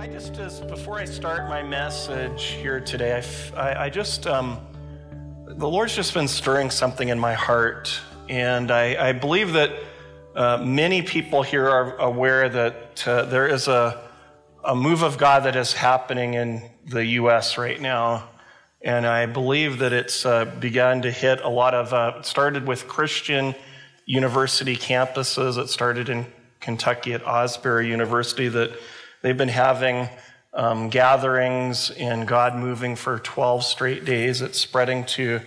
I just, as before I start my message here today, I, f- I- I just, um, the Lord's just been stirring something in my heart. And I, I believe that uh, many people here are aware that uh, there is a, a move of God that is happening in the U.S. right now. And I believe that it's uh, begun to hit a lot of, uh, it started with Christian university campuses. It started in Kentucky at Asbury University that they've been having um, gatherings and God moving for 12 straight days. It's spreading to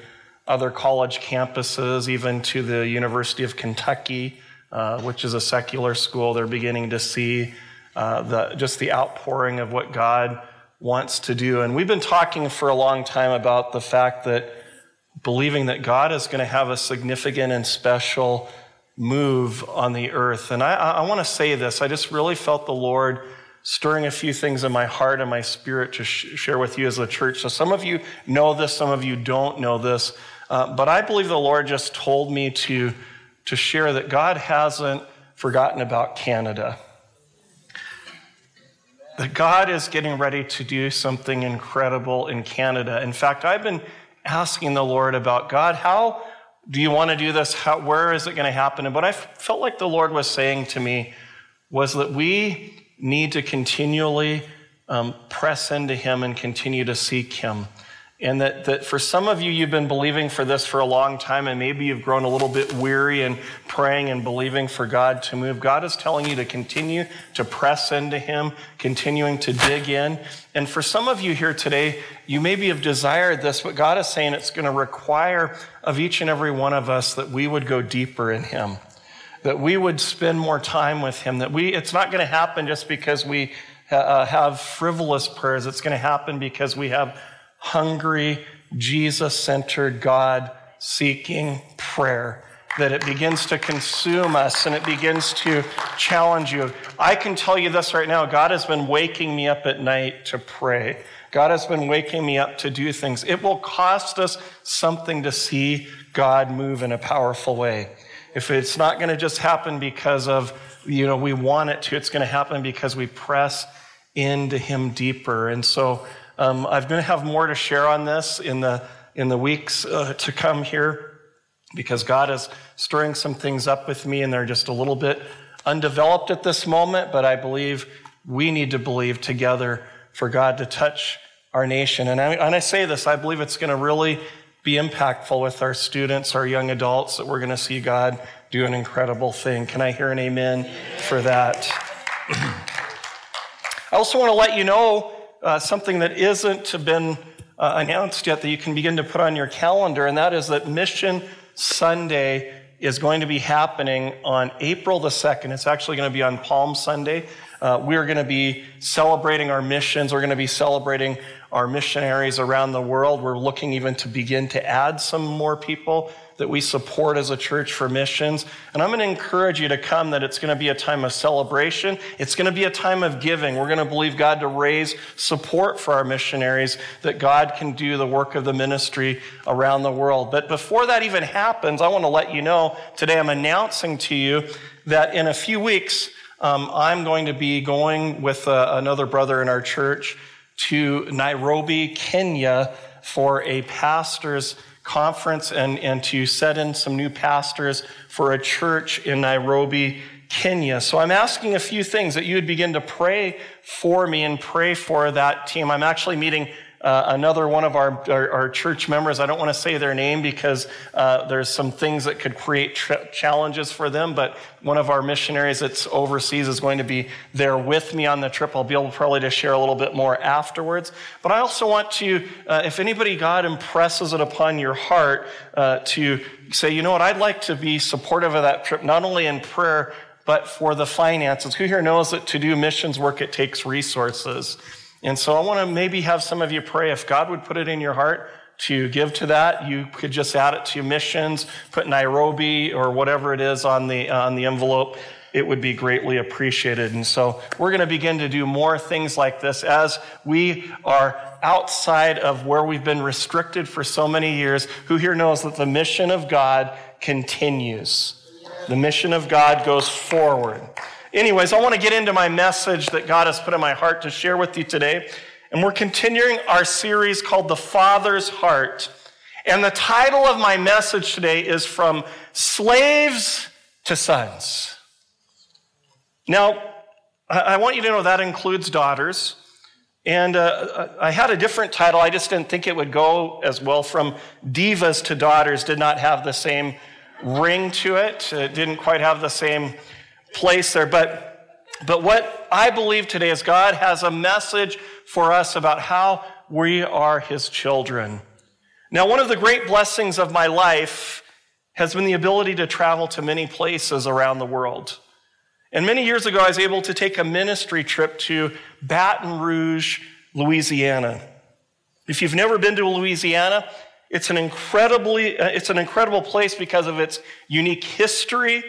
other college campuses, even to the University of Kentucky, uh, which is a secular school. They're beginning to see uh, the, just the outpouring of what God wants to do. And we've been talking for a long time about the fact that believing that God is going to have a significant and special move on the earth. And I, I want to say this. I just really felt the Lord stirring a few things in my heart and my spirit to sh- share with you as a church. So some of you know this, some of you don't know this. Uh, but I believe the Lord just told me to, to share that God hasn't forgotten about Canada that God is getting ready to do something incredible in Canada. In fact, I've been asking the Lord about God, how do you want to do this? How, where is it going to happen? And what I felt like the Lord was saying to me was that we need to continually um, press into Him and continue to seek Him. And that, that for some of you, you've been believing for this for a long time, and maybe you've grown a little bit weary and praying and believing for God to move. God is telling you to continue to press into Him, continuing to dig in. And for some of you here today, you maybe have desired this, but God is saying it's going to require of each and every one of us that we would go deeper in Him, that we would spend more time with Him, that we, it's not going to happen just because we uh, have frivolous prayers. It's going to happen because we have hungry, Jesus centered, God seeking prayer. That it begins to consume us and it begins to challenge you. I can tell you this right now God has been waking me up at night to pray. God has been waking me up to do things. It will cost us something to see God move in a powerful way. If it's not going to just happen because of, you know, we want it to, it's going to happen because we press into Him deeper. And so, um, I'm going to have more to share on this in the, in the weeks uh, to come here because God is stirring some things up with me and they're just a little bit undeveloped at this moment, but I believe we need to believe together for God to touch our nation. And I, and I say this, I believe it's going to really be impactful with our students, our young adults, that we're going to see God do an incredible thing. Can I hear an amen for that? I also want to let you know uh, something that isn't been uh, announced yet that you can begin to put on your calendar, and that is that Mission Sunday is going to be happening on April the 2nd. It's actually going to be on Palm Sunday. Uh, we're going to be celebrating our missions. We're going to be celebrating our missionaries around the world. We're looking even to begin to add some more people that we support as a church for missions. And I'm going to encourage you to come that it's going to be a time of celebration. It's going to be a time of giving. We're going to believe God to raise support for our missionaries, that God can do the work of the ministry around the world. But before that even happens, I want to let you know today I'm announcing to you that in a few weeks, um, I'm going to be going with uh, another brother in our church to Nairobi, Kenya for a pastor's conference and, and to set in some new pastors for a church in Nairobi, Kenya. So I'm asking a few things that you would begin to pray for me and pray for that team. I'm actually meeting uh, another one of our, our, our, church members. I don't want to say their name because uh, there's some things that could create challenges for them, but one of our missionaries that's overseas is going to be there with me on the trip. I'll be able probably to share a little bit more afterwards. But I also want to, uh, if anybody God impresses it upon your heart uh, to say, you know what, I'd like to be supportive of that trip, not only in prayer, but for the finances. Who here knows that to do missions work, it takes resources? And so I want to maybe have some of you pray if God would put it in your heart to give to that. You could just add it to missions, put Nairobi or whatever it is on the, uh, on the envelope. It would be greatly appreciated. And so we're going to begin to do more things like this as we are outside of where we've been restricted for so many years. Who here knows that the mission of God continues? The mission of God goes forward. Anyways, I want to get into my message that God has put in my heart to share with you today. And we're continuing our series called The Father's Heart. And the title of my message today is From Slaves to Sons. Now, I want you to know that includes daughters. And uh, I had a different title. I just didn't think it would go as well. From divas to daughters did not have the same ring to it. It didn't quite have the same place there. But, but what I believe today is God has a message for us about how we are his children. Now, one of the great blessings of my life has been the ability to travel to many places around the world. And many years ago, I was able to take a ministry trip to Baton Rouge, Louisiana. If you've never been to Louisiana, it's an incredibly, uh, it's an incredible place because of its unique history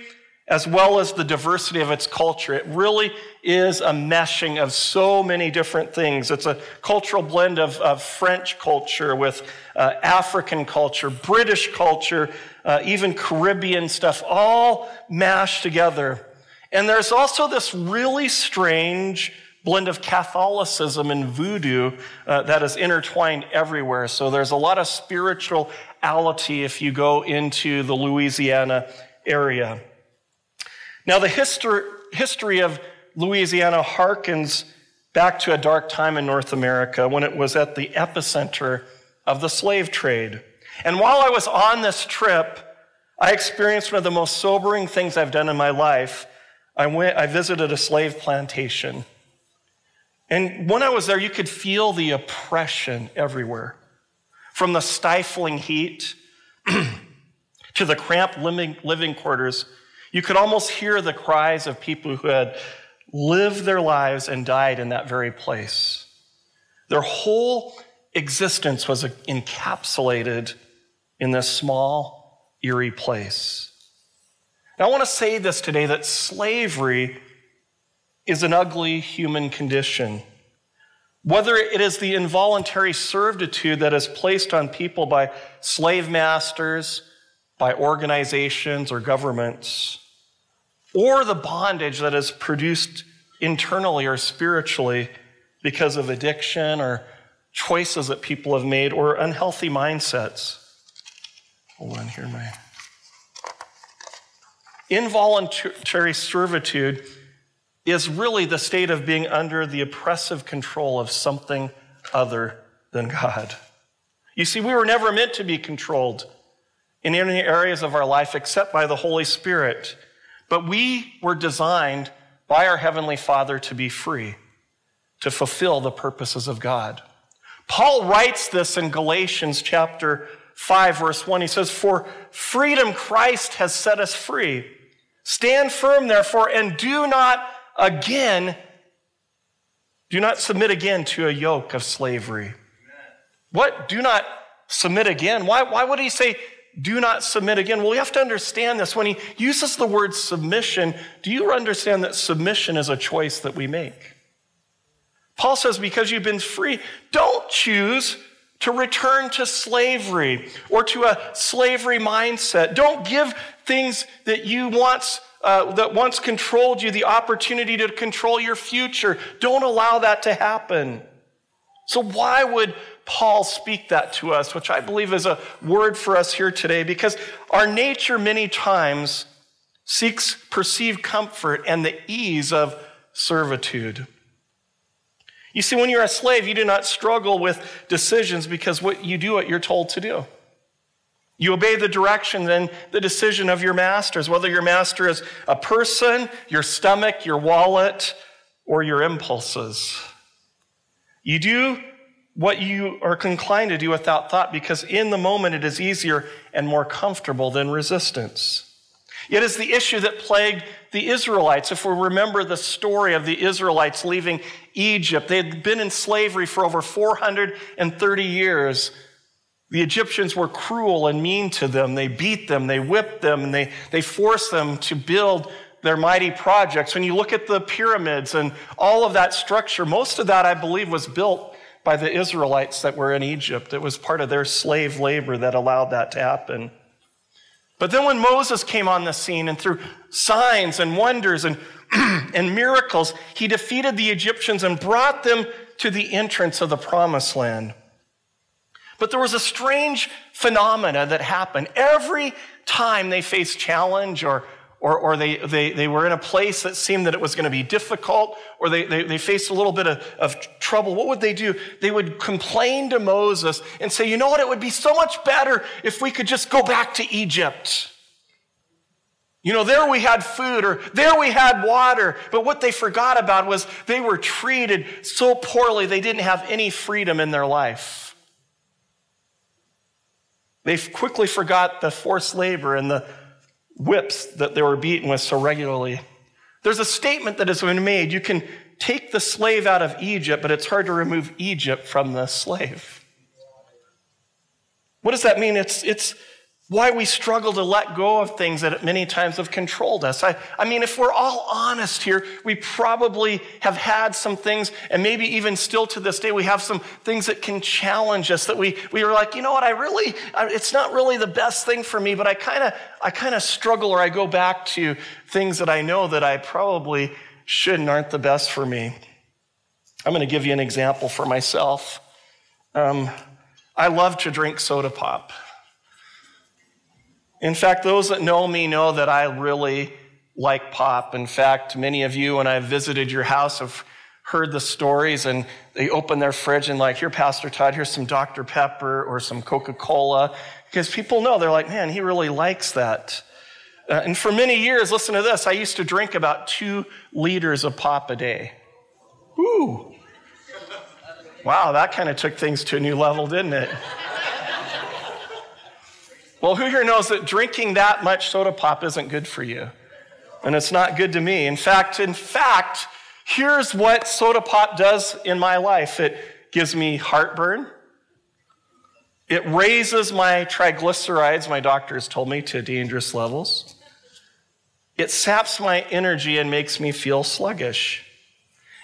as well as the diversity of its culture. It really is a meshing of so many different things. It's a cultural blend of, of French culture with uh, African culture, British culture, uh, even Caribbean stuff, all mashed together. And there's also this really strange blend of Catholicism and voodoo uh, that is intertwined everywhere. So there's a lot of spirituality if you go into the Louisiana area. Now, the history, history of Louisiana harkens back to a dark time in North America when it was at the epicenter of the slave trade. And while I was on this trip, I experienced one of the most sobering things I've done in my life. I went, I visited a slave plantation. And when I was there, you could feel the oppression everywhere. From the stifling heat to the cramped living, living quarters you could almost hear the cries of people who had lived their lives and died in that very place. Their whole existence was encapsulated in this small, eerie place. Now, I want to say this today that slavery is an ugly human condition. Whether it is the involuntary servitude that is placed on people by slave masters, by organizations, or governments, or the bondage that is produced internally or spiritually because of addiction or choices that people have made or unhealthy mindsets. Hold on here, my. Involuntary servitude is really the state of being under the oppressive control of something other than God. You see, we were never meant to be controlled in any areas of our life except by the Holy Spirit. But we were designed by our Heavenly Father to be free, to fulfill the purposes of God. Paul writes this in Galatians chapter 5, verse 1. He says, For freedom Christ has set us free. Stand firm, therefore, and do not again, do not submit again to a yoke of slavery. What? Do not submit again? Why, why would he say, do not submit again. Well, you have to understand this. When he uses the word submission, do you understand that submission is a choice that we make? Paul says, because you've been free, don't choose to return to slavery or to a slavery mindset. Don't give things that you once uh, that once controlled you the opportunity to control your future. Don't allow that to happen. So why would Paul speak that to us, which I believe is a word for us here today, because our nature many times seeks perceived comfort and the ease of servitude. You see, when you're a slave, you do not struggle with decisions because what you do what you're told to do. You obey the direction and the decision of your masters, whether your master is a person, your stomach, your wallet, or your impulses. You do what you are inclined to do without thought because in the moment it is easier and more comfortable than resistance. It is the issue that plagued the Israelites. If we remember the story of the Israelites leaving Egypt, they had been in slavery for over 430 years. The Egyptians were cruel and mean to them. They beat them, they whipped them, and they, they forced them to build their mighty projects. When you look at the pyramids and all of that structure, most of that, I believe, was built by the Israelites that were in Egypt. It was part of their slave labor that allowed that to happen. But then when Moses came on the scene and through signs and wonders and, and miracles, he defeated the Egyptians and brought them to the entrance of the promised land. But there was a strange phenomena that happened. Every time they faced challenge or, or, or they, they, they were in a place that seemed that it was going to be difficult or they, they, they faced a little bit of, of trouble, what would they do? They would complain to Moses and say, you know what, it would be so much better if we could just go back to Egypt. You know, there we had food or there we had water. But what they forgot about was they were treated so poorly they didn't have any freedom in their life. They quickly forgot the forced labor and the whips that they were beaten with so regularly. There's a statement that has been made. You can take the slave out of Egypt, but it's hard to remove Egypt from the slave. What does that mean? It's, it's, why we struggle to let go of things that many times have controlled us. I, I mean, if we're all honest here, we probably have had some things, and maybe even still to this day, we have some things that can challenge us that we, we are like, you know what, I really, it's not really the best thing for me, but I kind of, I kind of struggle or I go back to things that I know that I probably shouldn't aren't the best for me. I'm going to give you an example for myself. Um, I love to drink soda pop. In fact, those that know me know that I really like pop. In fact, many of you, when I've visited your house, have heard the stories and they open their fridge and like, here, Pastor Todd, here's some Dr. Pepper or some Coca-Cola. Because people know, they're like, man, he really likes that. Uh, and for many years, listen to this, I used to drink about two liters of pop a day. Ooh. Wow, that kind of took things to a new level, didn't it? Well, who here knows that drinking that much soda pop isn't good for you? And it's not good to me. In fact, in fact, here's what soda pop does in my life. It gives me heartburn. It raises my triglycerides, my doctor has told me, to dangerous levels. It saps my energy and makes me feel sluggish.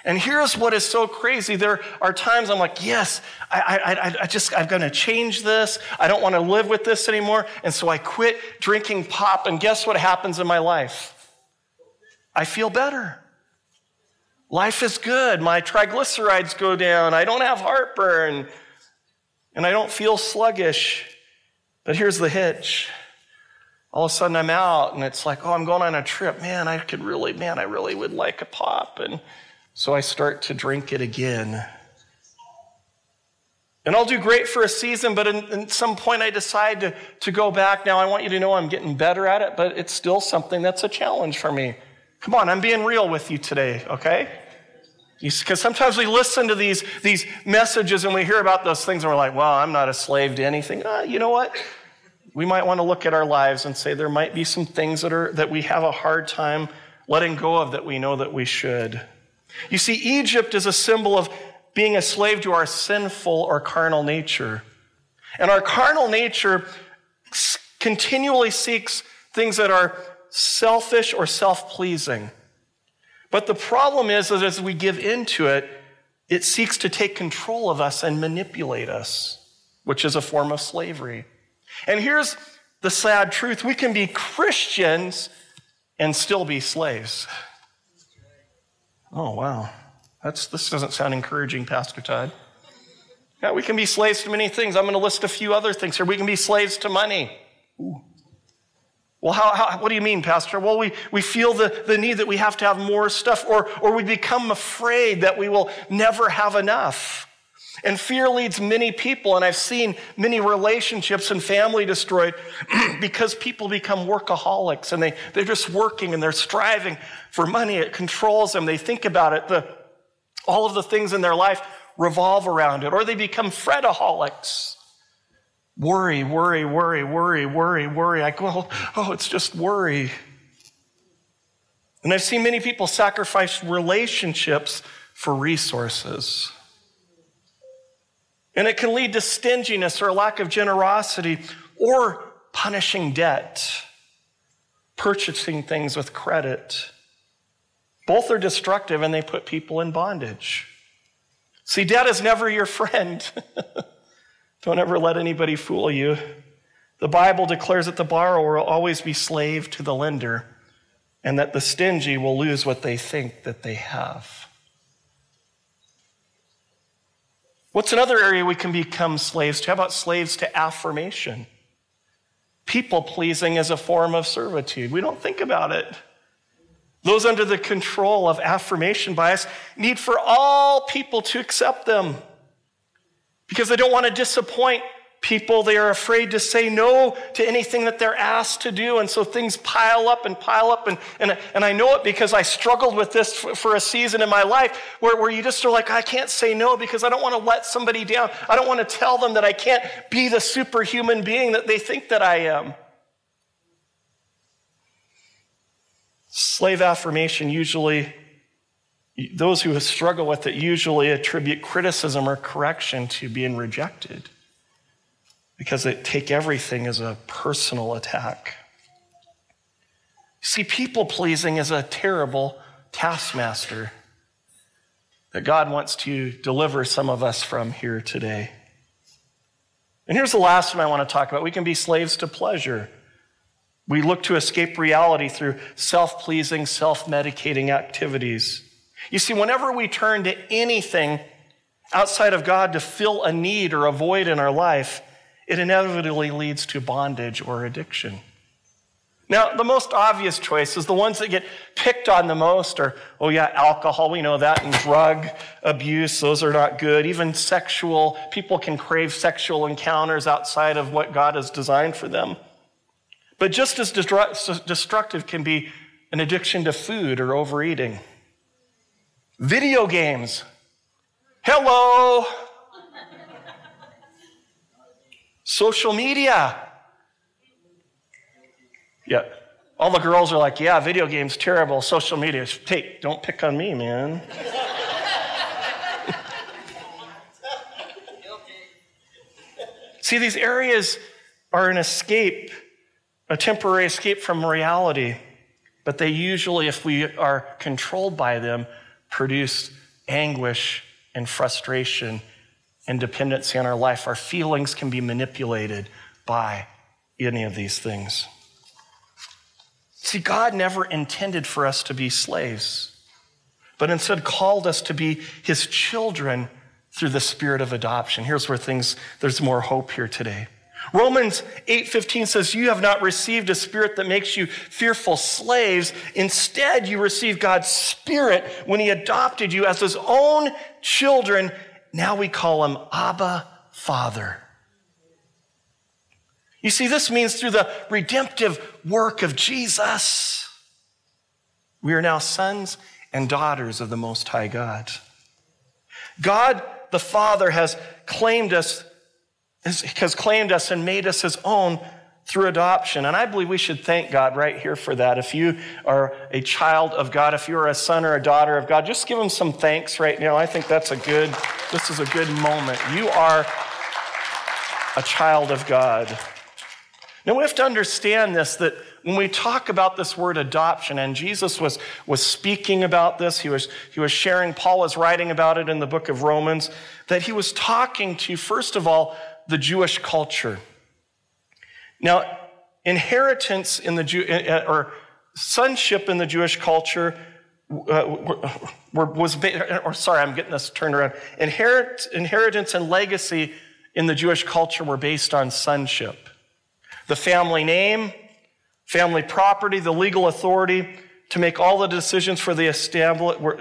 And here's what is so crazy. There are times I'm like, yes, I, I, I just, I'm going to change this. I don't want to live with this anymore. And so I quit drinking pop. And guess what happens in my life? I feel better. Life is good. My triglycerides go down. I don't have heartburn. And I don't feel sluggish. But here's the hitch. All of a sudden I'm out and it's like, oh, I'm going on a trip. Man, I could really, man, I really would like a pop. And so I start to drink it again. And I'll do great for a season, but at some point I decide to, to go back. Now, I want you to know I'm getting better at it, but it's still something that's a challenge for me. Come on, I'm being real with you today, okay? Because sometimes we listen to these, these messages and we hear about those things and we're like, well, I'm not a slave to anything. Uh, you know what? We might want to look at our lives and say there might be some things that, are, that we have a hard time letting go of that we know that we should. You see, Egypt is a symbol of being a slave to our sinful or carnal nature. And our carnal nature continually seeks things that are selfish or self pleasing. But the problem is that as we give into it, it seeks to take control of us and manipulate us, which is a form of slavery. And here's the sad truth we can be Christians and still be slaves. Oh, wow. That's, this doesn't sound encouraging, Pastor Todd. Yeah, we can be slaves to many things. I'm going to list a few other things here. We can be slaves to money. Ooh. Well, how, how, what do you mean, Pastor? Well, we, we feel the, the need that we have to have more stuff, or, or we become afraid that we will never have enough. And fear leads many people, and I've seen many relationships and family destroyed because people become workaholics and they, they're just working and they're striving for money. It controls them. They think about it. The, all of the things in their life revolve around it. Or they become fretaholics. Worry, worry, worry, worry, worry, worry. I go, oh, it's just worry. And I've seen many people sacrifice relationships for resources. And it can lead to stinginess or a lack of generosity or punishing debt, purchasing things with credit. Both are destructive and they put people in bondage. See, debt is never your friend. Don't ever let anybody fool you. The Bible declares that the borrower will always be slave to the lender and that the stingy will lose what they think that they have. What's another area we can become slaves to? How about slaves to affirmation? People pleasing as a form of servitude. We don't think about it. Those under the control of affirmation bias need for all people to accept them because they don't want to disappoint people. They are afraid to say no to anything that they're asked to do. And so things pile up and pile up. And, and, and I know it because I struggled with this for, for a season in my life where, where you just are like, I can't say no because I don't want to let somebody down. I don't want to tell them that I can't be the superhuman being that they think that I am. Slave affirmation usually, those who struggle with it usually attribute criticism or correction to being rejected because they take everything as a personal attack. See, people pleasing is a terrible taskmaster that God wants to deliver some of us from here today. And here's the last one I want to talk about. We can be slaves to pleasure. We look to escape reality through self pleasing, self medicating activities. You see, whenever we turn to anything outside of God to fill a need or a void in our life, it inevitably leads to bondage or addiction. Now, the most obvious choices, the ones that get picked on the most are, oh yeah, alcohol, we know that, and drug abuse, those are not good. Even sexual, people can crave sexual encounters outside of what God has designed for them. But just as destructive can be an addiction to food or overeating. Video games. Hello. Social media. Yeah. All the girls are like, yeah, video games terrible. Social media. Hey, don't pick on me, man. See, these areas are an escape, a temporary escape from reality, but they usually, if we are controlled by them, produce anguish and frustration and dependency on our life. Our feelings can be manipulated by any of these things. See, God never intended for us to be slaves, but instead called us to be his children through the spirit of adoption. Here's where things, there's more hope here today. Romans 8:15 says you have not received a spirit that makes you fearful slaves instead you received God's spirit when he adopted you as his own children now we call him Abba, Father. You see, this means through the redemptive work of Jesus, we are now sons and daughters of the Most High God. God the Father has claimed us, has claimed us and made us his own through adoption. And I believe we should thank God right here for that. If you are a child of God, if you're a son or a daughter of God, just give him some thanks right now. I think that's a good, this is a good moment. You are a child of God. Now we have to understand this that when we talk about this word adoption, and Jesus was, was speaking about this, he was, he was sharing, Paul was writing about it in the book of Romans, that he was talking to, first of all, the Jewish culture. Now, inheritance in the Jew, uh, uh, or sonship in the Jewish culture uh, was, or sorry, I'm getting this turned around. Inherit, inheritance and legacy in the Jewish culture were based on sonship. The family name, family property, the legal authority to make all the decisions for the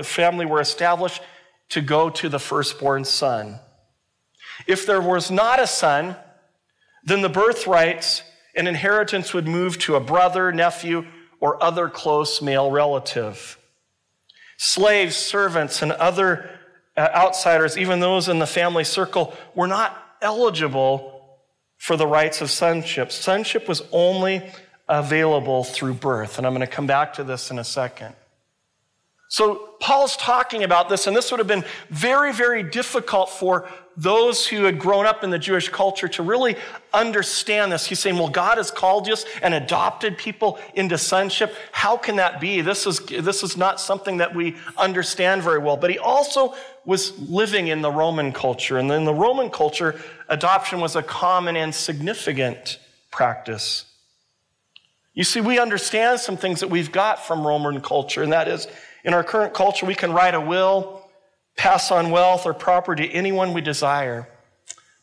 family were established to go to the firstborn son. If there was not a son, then the birthrights and inheritance would move to a brother, nephew, or other close male relative. Slaves, servants, and other uh, outsiders, even those in the family circle, were not eligible for the rights of sonship. Sonship was only available through birth. And I'm going to come back to this in a second. So Paul's talking about this, and this would have been very, very difficult for those who had grown up in the Jewish culture to really understand this. He's saying, well, God has called us and adopted people into sonship. How can that be? This is, this is not something that we understand very well. But he also was living in the Roman culture. And in the Roman culture, adoption was a common and significant practice. You see, we understand some things that we've got from Roman culture, and that is in our current culture, we can write a will, pass on wealth or property to anyone we desire.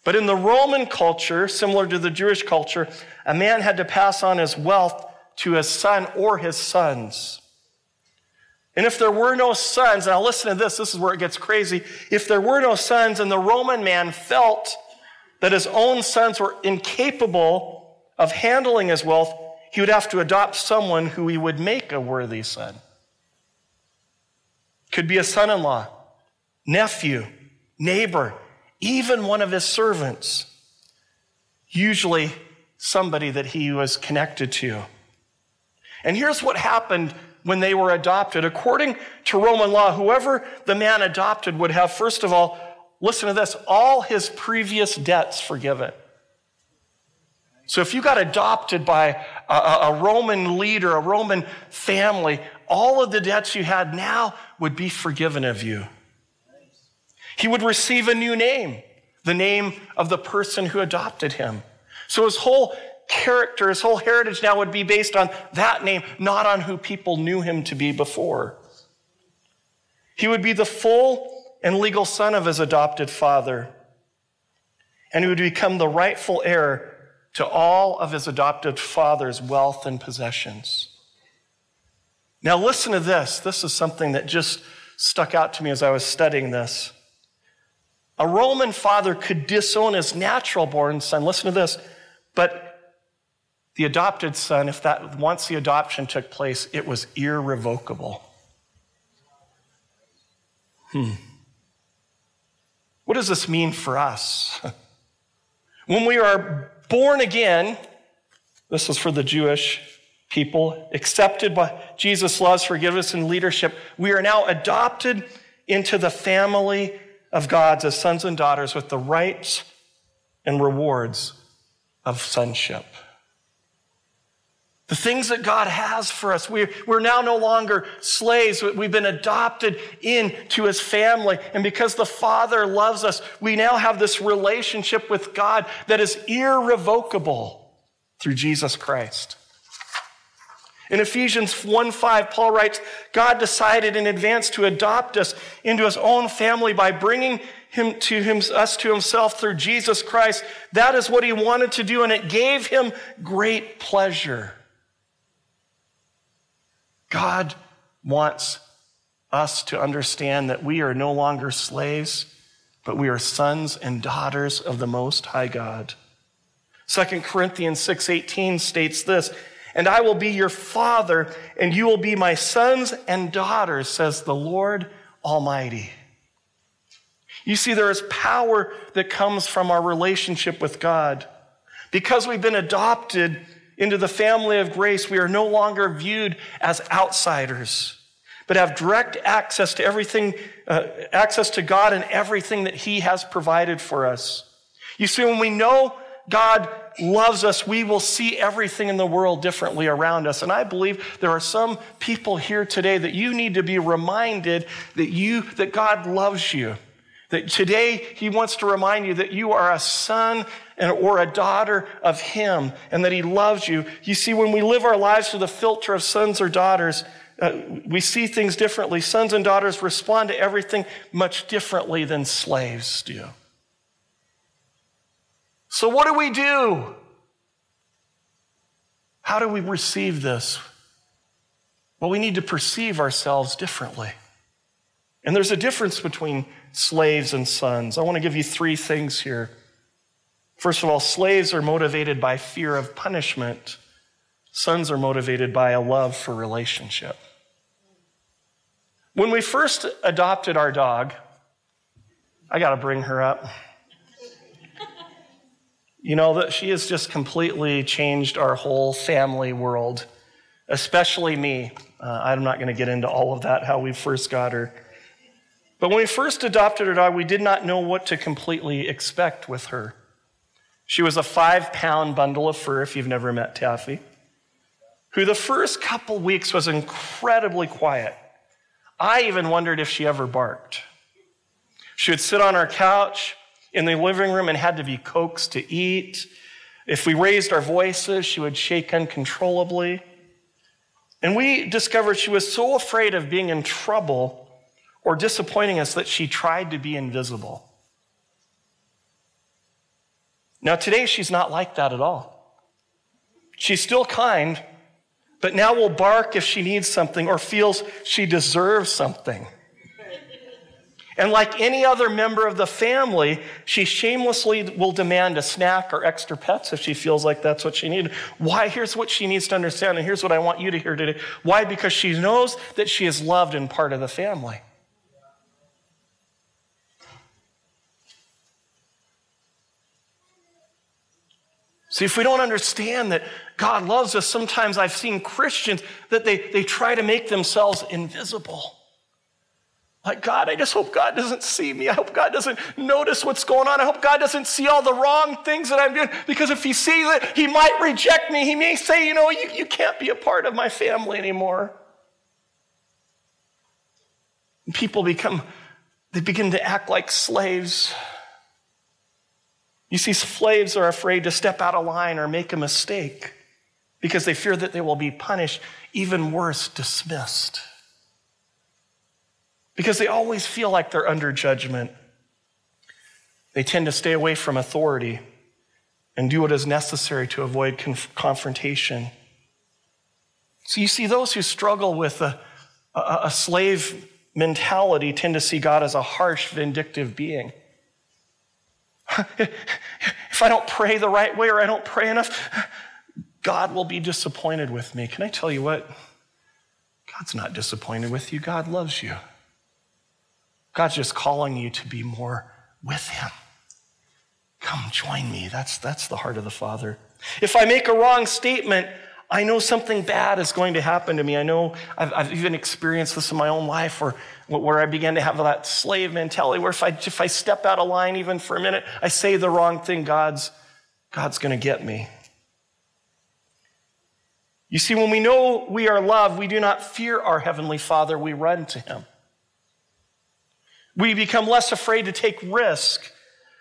But in the Roman culture, similar to the Jewish culture, a man had to pass on his wealth to his son or his sons. And if there were no sons, now listen to this, this is where it gets crazy. If there were no sons and the Roman man felt that his own sons were incapable of handling his wealth, he would have to adopt someone who he would make a worthy son. Could be a son in law, nephew, neighbor, even one of his servants, usually somebody that he was connected to. And here's what happened when they were adopted. According to Roman law, whoever the man adopted would have, first of all, listen to this, all his previous debts forgiven. So if you got adopted by a, a, Roman leader, a Roman family, all of the debts you had now would be forgiven of you. He would receive a new name, the name of the person who adopted him. So his whole character, his whole heritage now would be based on that name, not on who people knew him to be before. He would be the full and legal son of his adopted father, and he would become the rightful heir to all of his adopted father's wealth and possessions. Now, listen to this. This is something that just stuck out to me as I was studying this. A Roman father could disown his natural born son. Listen to this. But the adopted son, if that once the adoption took place, it was irrevocable. Hmm. What does this mean for us? when we are born again, this is for the Jewish people, accepted by Jesus' loves, forgiveness, and leadership, we are now adopted into the family of God as sons and daughters with the rights and rewards of sonship. The things that God has for us. We're, we're now no longer slaves. We've been adopted into his family. And because the Father loves us, we now have this relationship with God that is irrevocable through Jesus Christ. In Ephesians 1 5, Paul writes, God decided in advance to adopt us into his own family by bringing him to him, us to himself through Jesus Christ. That is what he wanted to do, and it gave him great pleasure. God wants us to understand that we are no longer slaves, but we are sons and daughters of the Most High God. 2 Corinthians 6:18 states this, "And I will be your father, and you will be my sons and daughters," says the Lord Almighty. You see, there is power that comes from our relationship with God. Because we've been adopted into the family of grace, we are no longer viewed as outsiders, but have direct access to everything, uh, access to God and everything that He has provided for us. You see, when we know God loves us, we will see everything in the world differently around us. And I believe there are some people here today that you need to be reminded that you, that God loves you. That today he wants to remind you that you are a son and, or a daughter of him and that he loves you. You see, when we live our lives through the filter of sons or daughters, uh, we see things differently. Sons and daughters respond to everything much differently than slaves do. So, what do we do? How do we receive this? Well, we need to perceive ourselves differently. And there's a difference between slaves and sons. I want to give you three things here. First of all, slaves are motivated by fear of punishment, sons are motivated by a love for relationship. When we first adopted our dog, I got to bring her up. You know, that she has just completely changed our whole family world, especially me. Uh, I'm not going to get into all of that, how we first got her. But when we first adopted her dog, we did not know what to completely expect with her. She was a five pound bundle of fur, if you've never met Taffy, who the first couple weeks was incredibly quiet. I even wondered if she ever barked. She would sit on our couch in the living room and had to be coaxed to eat. If we raised our voices, she would shake uncontrollably. And we discovered she was so afraid of being in trouble or disappointing us that she tried to be invisible. Now, today, she's not like that at all. She's still kind, but now will bark if she needs something or feels she deserves something. And like any other member of the family, she shamelessly will demand a snack or extra pets if she feels like that's what she needs. Why? Here's what she needs to understand, and here's what I want you to hear today. Why? Because she knows that she is loved and part of the family. See, if we don't understand that God loves us, sometimes I've seen Christians that they, they try to make themselves invisible. Like, God, I just hope God doesn't see me. I hope God doesn't notice what's going on. I hope God doesn't see all the wrong things that I'm doing. Because if He sees it, He might reject me. He may say, you know, you, you can't be a part of my family anymore. And people become, they begin to act like slaves. You see, slaves are afraid to step out of line or make a mistake because they fear that they will be punished, even worse, dismissed because they always feel like they're under judgment. They tend to stay away from authority and do what is necessary to avoid conf- confrontation. So you see, those who struggle with a, a, a slave mentality tend to see God as a harsh, vindictive being. if I don't pray the right way or I don't pray enough, God will be disappointed with me. Can I tell you what? God's not disappointed with you, God loves you. God's just calling you to be more with Him. Come join me. That's, that's the heart of the Father. If I make a wrong statement, I know something bad is going to happen to me. I know I've, I've even experienced this in my own life where, where I began to have that slave mentality where if I, if I step out of line even for a minute, I say the wrong thing, God's, God's going to get me. You see, when we know we are loved, we do not fear our Heavenly Father, we run to Him. We become less afraid to take risk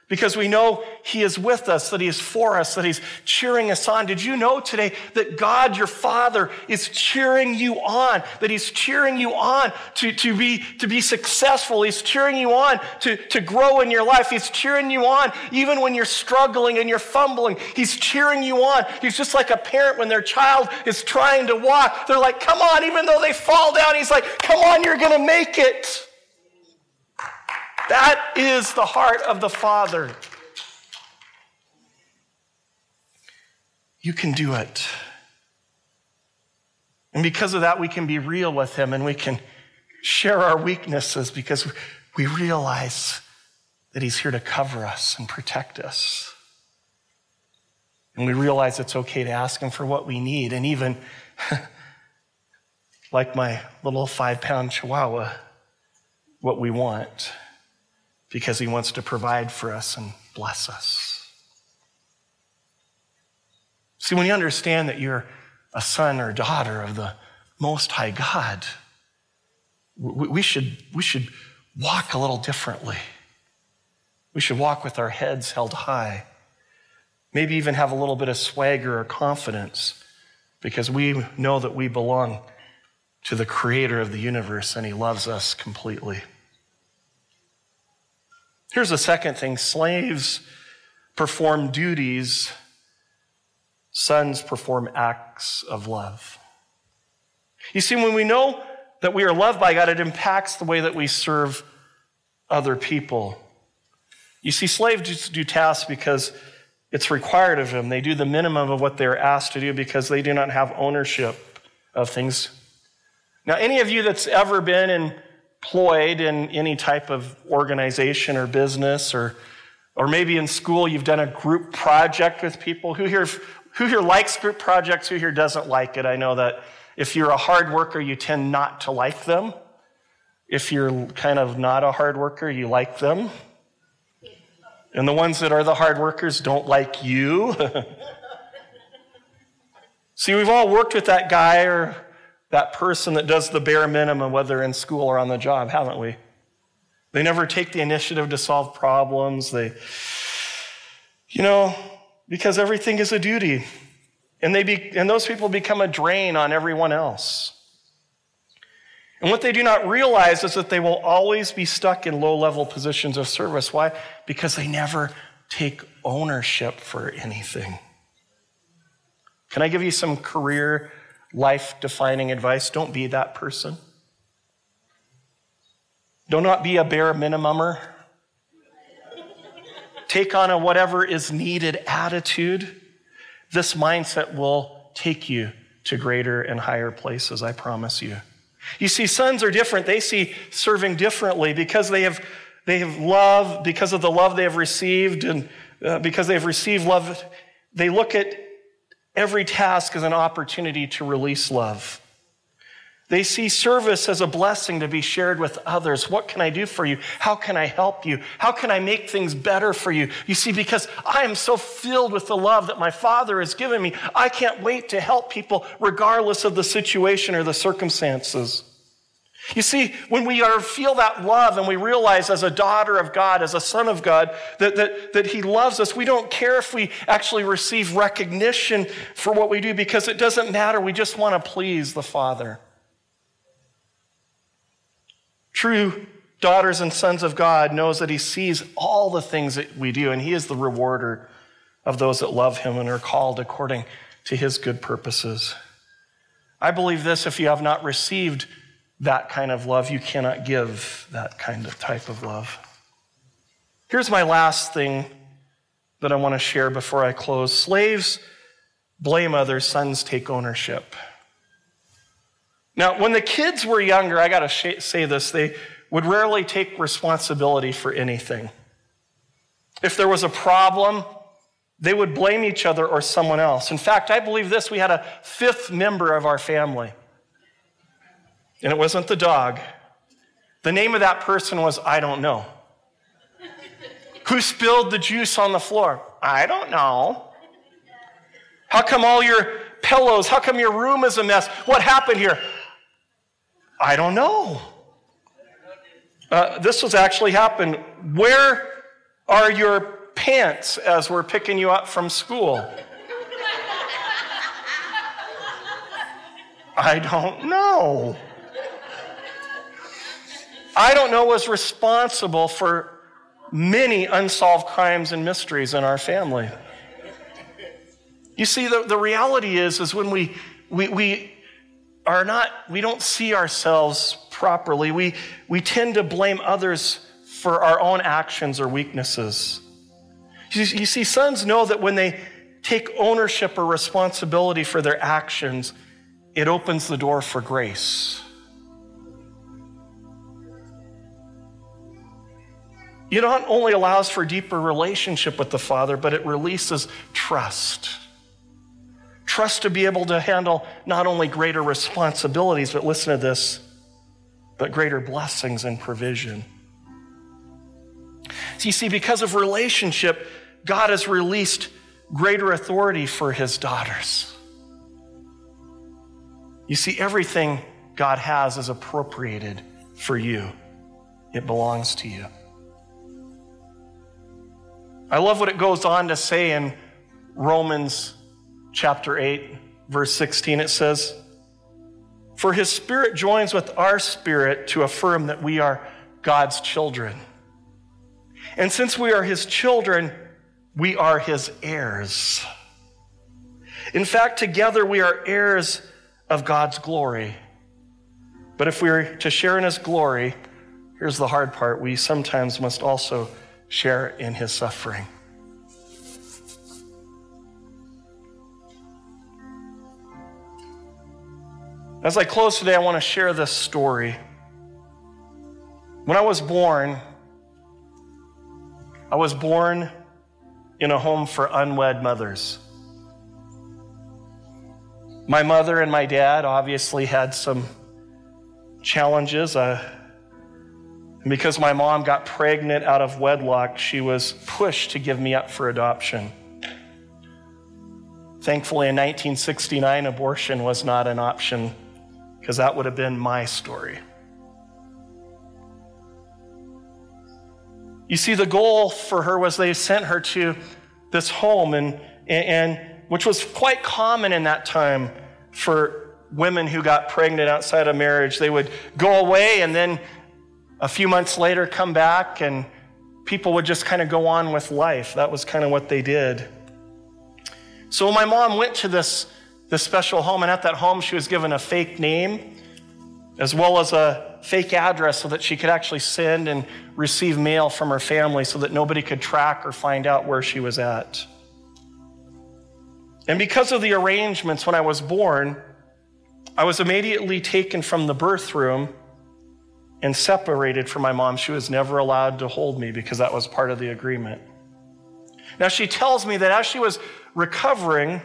because we know He is with us, that He is for us, that He's cheering us on. Did you know today that God, your Father, is cheering you on, that He's cheering you on to, to, be, to be successful? He's cheering you on to, to grow in your life. He's cheering you on even when you're struggling and you're fumbling. He's cheering you on. He's just like a parent when their child is trying to walk. They're like, come on, even though they fall down, He's like, come on, you're going to make it. That is the heart of the Father. You can do it. And because of that, we can be real with Him and we can share our weaknesses because we realize that He's here to cover us and protect us. And we realize it's okay to ask Him for what we need. And even like my little five pound chihuahua, what we want because he wants to provide for us and bless us. See, when you understand that you're a son or daughter of the Most High God, we should, we should walk a little differently. We should walk with our heads held high. Maybe even have a little bit of swagger or confidence because we know that we belong to the creator of the universe and he loves us completely. Here's the second thing slaves perform duties, sons perform acts of love. You see, when we know that we are loved by God, it impacts the way that we serve other people. You see, slaves do tasks because it's required of them. They do the minimum of what they're asked to do because they do not have ownership of things. Now, any of you that's ever been in employed in any type of organization or business or or maybe in school you've done a group project with people. Who here who here likes group projects? Who here doesn't like it? I know that if you're a hard worker you tend not to like them. If you're kind of not a hard worker you like them. And the ones that are the hard workers don't like you. See we've all worked with that guy or that person that does the bare minimum, whether in school or on the job, haven't we? They never take the initiative to solve problems. They, you know, because everything is a duty. And, they be, and those people become a drain on everyone else. And what they do not realize is that they will always be stuck in low level positions of service. Why? Because they never take ownership for anything. Can I give you some career, life defining advice? Don't be that person. Do not be a bare minimumer. Take on a whatever is needed attitude. This mindset will take you to greater and higher places, I promise you. You see, sons are different. They see serving differently because they have, they have love, because of the love they have received, and uh, because they have received love, they look at every task is an opportunity to release love. They see service as a blessing to be shared with others. What can I do for you? How can I help you? How can I make things better for you? You see, because I am so filled with the love that my Father has given me, I can't wait to help people regardless of the situation or the circumstances. You see, when we are, feel that love and we realize as a daughter of God, as a son of God, that, that, that He loves us, we don't care if we actually receive recognition for what we do because it doesn't matter. We just want to please the Father. True daughters and sons of God knows that he sees all the things that we do and he is the rewarder of those that love him and are called according to his good purposes. I believe this if you have not received that kind of love, you cannot give that kind of type of love. Here's my last thing that I want to share before I close. Slaves blame others, sons take ownership. Now, when the kids were younger, I got to sh- say this, they would rarely take responsibility for anything. If there was a problem, they would blame each other or someone else. In fact, I believe this we had a fifth member of our family, and it wasn't the dog. The name of that person was I don't know. Who spilled the juice on the floor? I don't know. How come all your pillows? How come your room is a mess? What happened here? I don't know. Uh, this was actually happened. Where are your pants as we're picking you up from school? I don't know. I don't know was responsible for many unsolved crimes and mysteries in our family. You see, the, the reality is, is when we, we, we are not, we don't see ourselves properly. We, we tend to blame others for our own actions or weaknesses. You, you see, sons know that when they take ownership or responsibility for their actions, it opens the door for grace. It not only allows for deeper relationship with the Father, but it releases trust. Trust to be able to handle not only greater responsibilities, but listen to this, but greater blessings and provision. So you see, because of relationship, God has released greater authority for his daughters. You see, everything God has is appropriated for you, it belongs to you. I love what it goes on to say in Romans chapter 8, verse 16, it says, For his spirit joins with our spirit to affirm that we are God's children. And since we are his children, we are his heirs. In fact, together we are heirs of God's glory. But if we're to share in his glory, here's the hard part we sometimes must also share in his suffering. As I close today, I want to share this story. When I was born, I was born in a home for unwed mothers. My mother and my dad obviously had some challenges. Uh, because my mom got pregnant out of wedlock, she was pushed to give me up for adoption. Thankfully, in 1969, abortion was not an option because that would have been my story. You see, the goal for her was they sent her to this home, and and, which was quite common in that time for women who got pregnant outside of marriage. They would go away and then a few months later come back, and people would just kind of go on with life. That was kind of what they did. So my mom went to this, this special home, and at that home, she was given a fake name as well as a fake address so that she could actually send and receive mail from her family so that nobody could track or find out where she was at. And because of the arrangements when I was born, I was immediately taken from the birth room and separated from my mom. She was never allowed to hold me because that was part of the agreement. Now, she tells me that as she was recovering,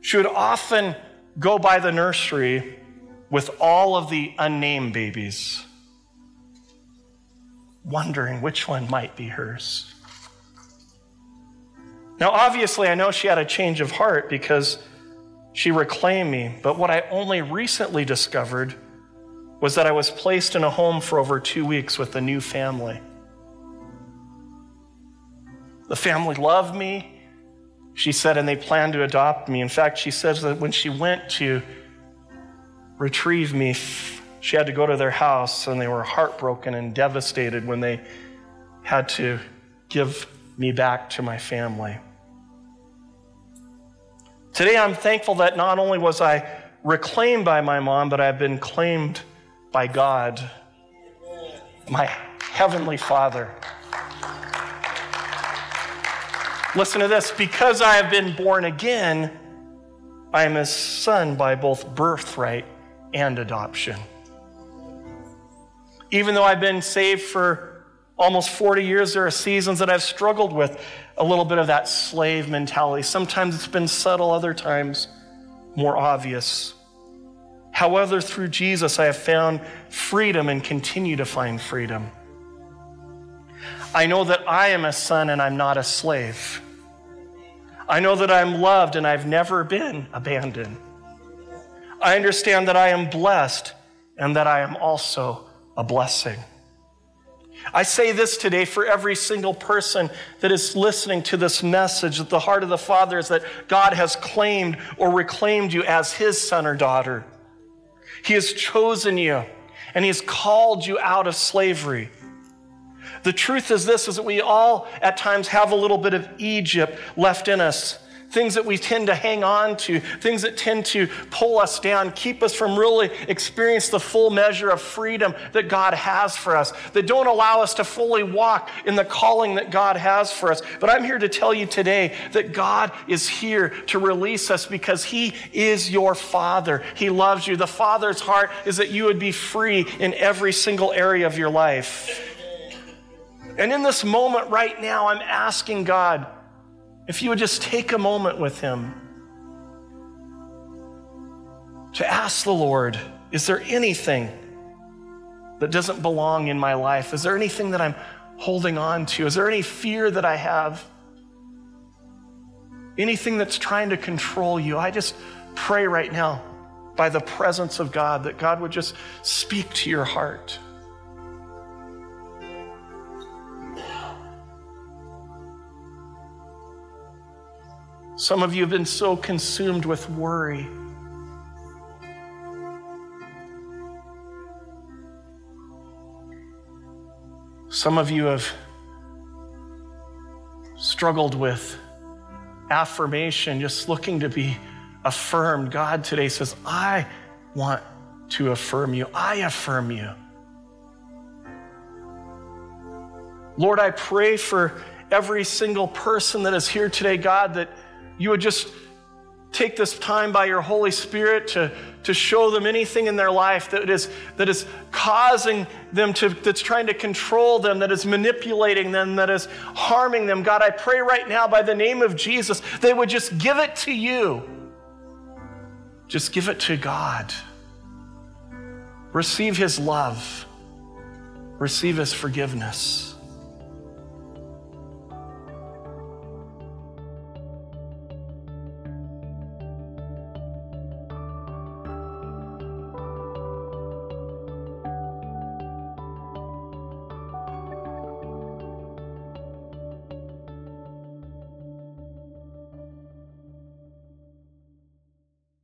she would often go by the nursery with all of the unnamed babies, wondering which one might be hers. Now, obviously, I know she had a change of heart because she reclaimed me, but what I only recently discovered was that I was placed in a home for over two weeks with a new family. The family loved me, she said, and they planned to adopt me. In fact, she says that when she went to retrieve me, she had to go to their house, and they were heartbroken and devastated when they had to give me back to my family. Today, I'm thankful that not only was I reclaimed by my mom, but I've been claimed by God, my Heavenly Father. Listen to this because I have been born again, I am his son by both birthright and adoption. Even though I've been saved for almost 40 years, there are seasons that I've struggled with a little bit of that slave mentality. Sometimes it's been subtle, other times more obvious. However, through Jesus, I have found freedom and continue to find freedom. I know that I am a son and I'm not a slave. I know that I'm loved and I've never been abandoned. I understand that I am blessed and that I am also a blessing. I say this today for every single person that is listening to this message that the heart of the Father is that God has claimed or reclaimed you as his son or daughter. He has chosen you and he has called you out of slavery. The truth is this is that we all at times have a little bit of Egypt left in us things that we tend to hang on to, things that tend to pull us down, keep us from really experience the full measure of freedom that God has for us, that don't allow us to fully walk in the calling that God has for us. But I'm here to tell you today that God is here to release us because He is your Father. He loves you. The Father's heart is that you would be free in every single area of your life. And in this moment right now, I'm asking God, if you would just take a moment with Him to ask the Lord, is there anything that doesn't belong in my life? Is there anything that I'm holding on to? Is there any fear that I have? Anything that's trying to control you? I just pray right now by the presence of God that God would just speak to your heart. Some of you have been so consumed with worry. Some of you have struggled with affirmation, just looking to be affirmed. God today says, I want to affirm you. I affirm you. Lord, I pray for every single person that is here today, God, that you would just take this time by your Holy Spirit to, to show them anything in their life that is, that is causing them to, that's trying to control them, that is manipulating them, that is harming them. God, I pray right now by the name of Jesus, they would just give it to you. Just give it to God. Receive His love, receive His forgiveness.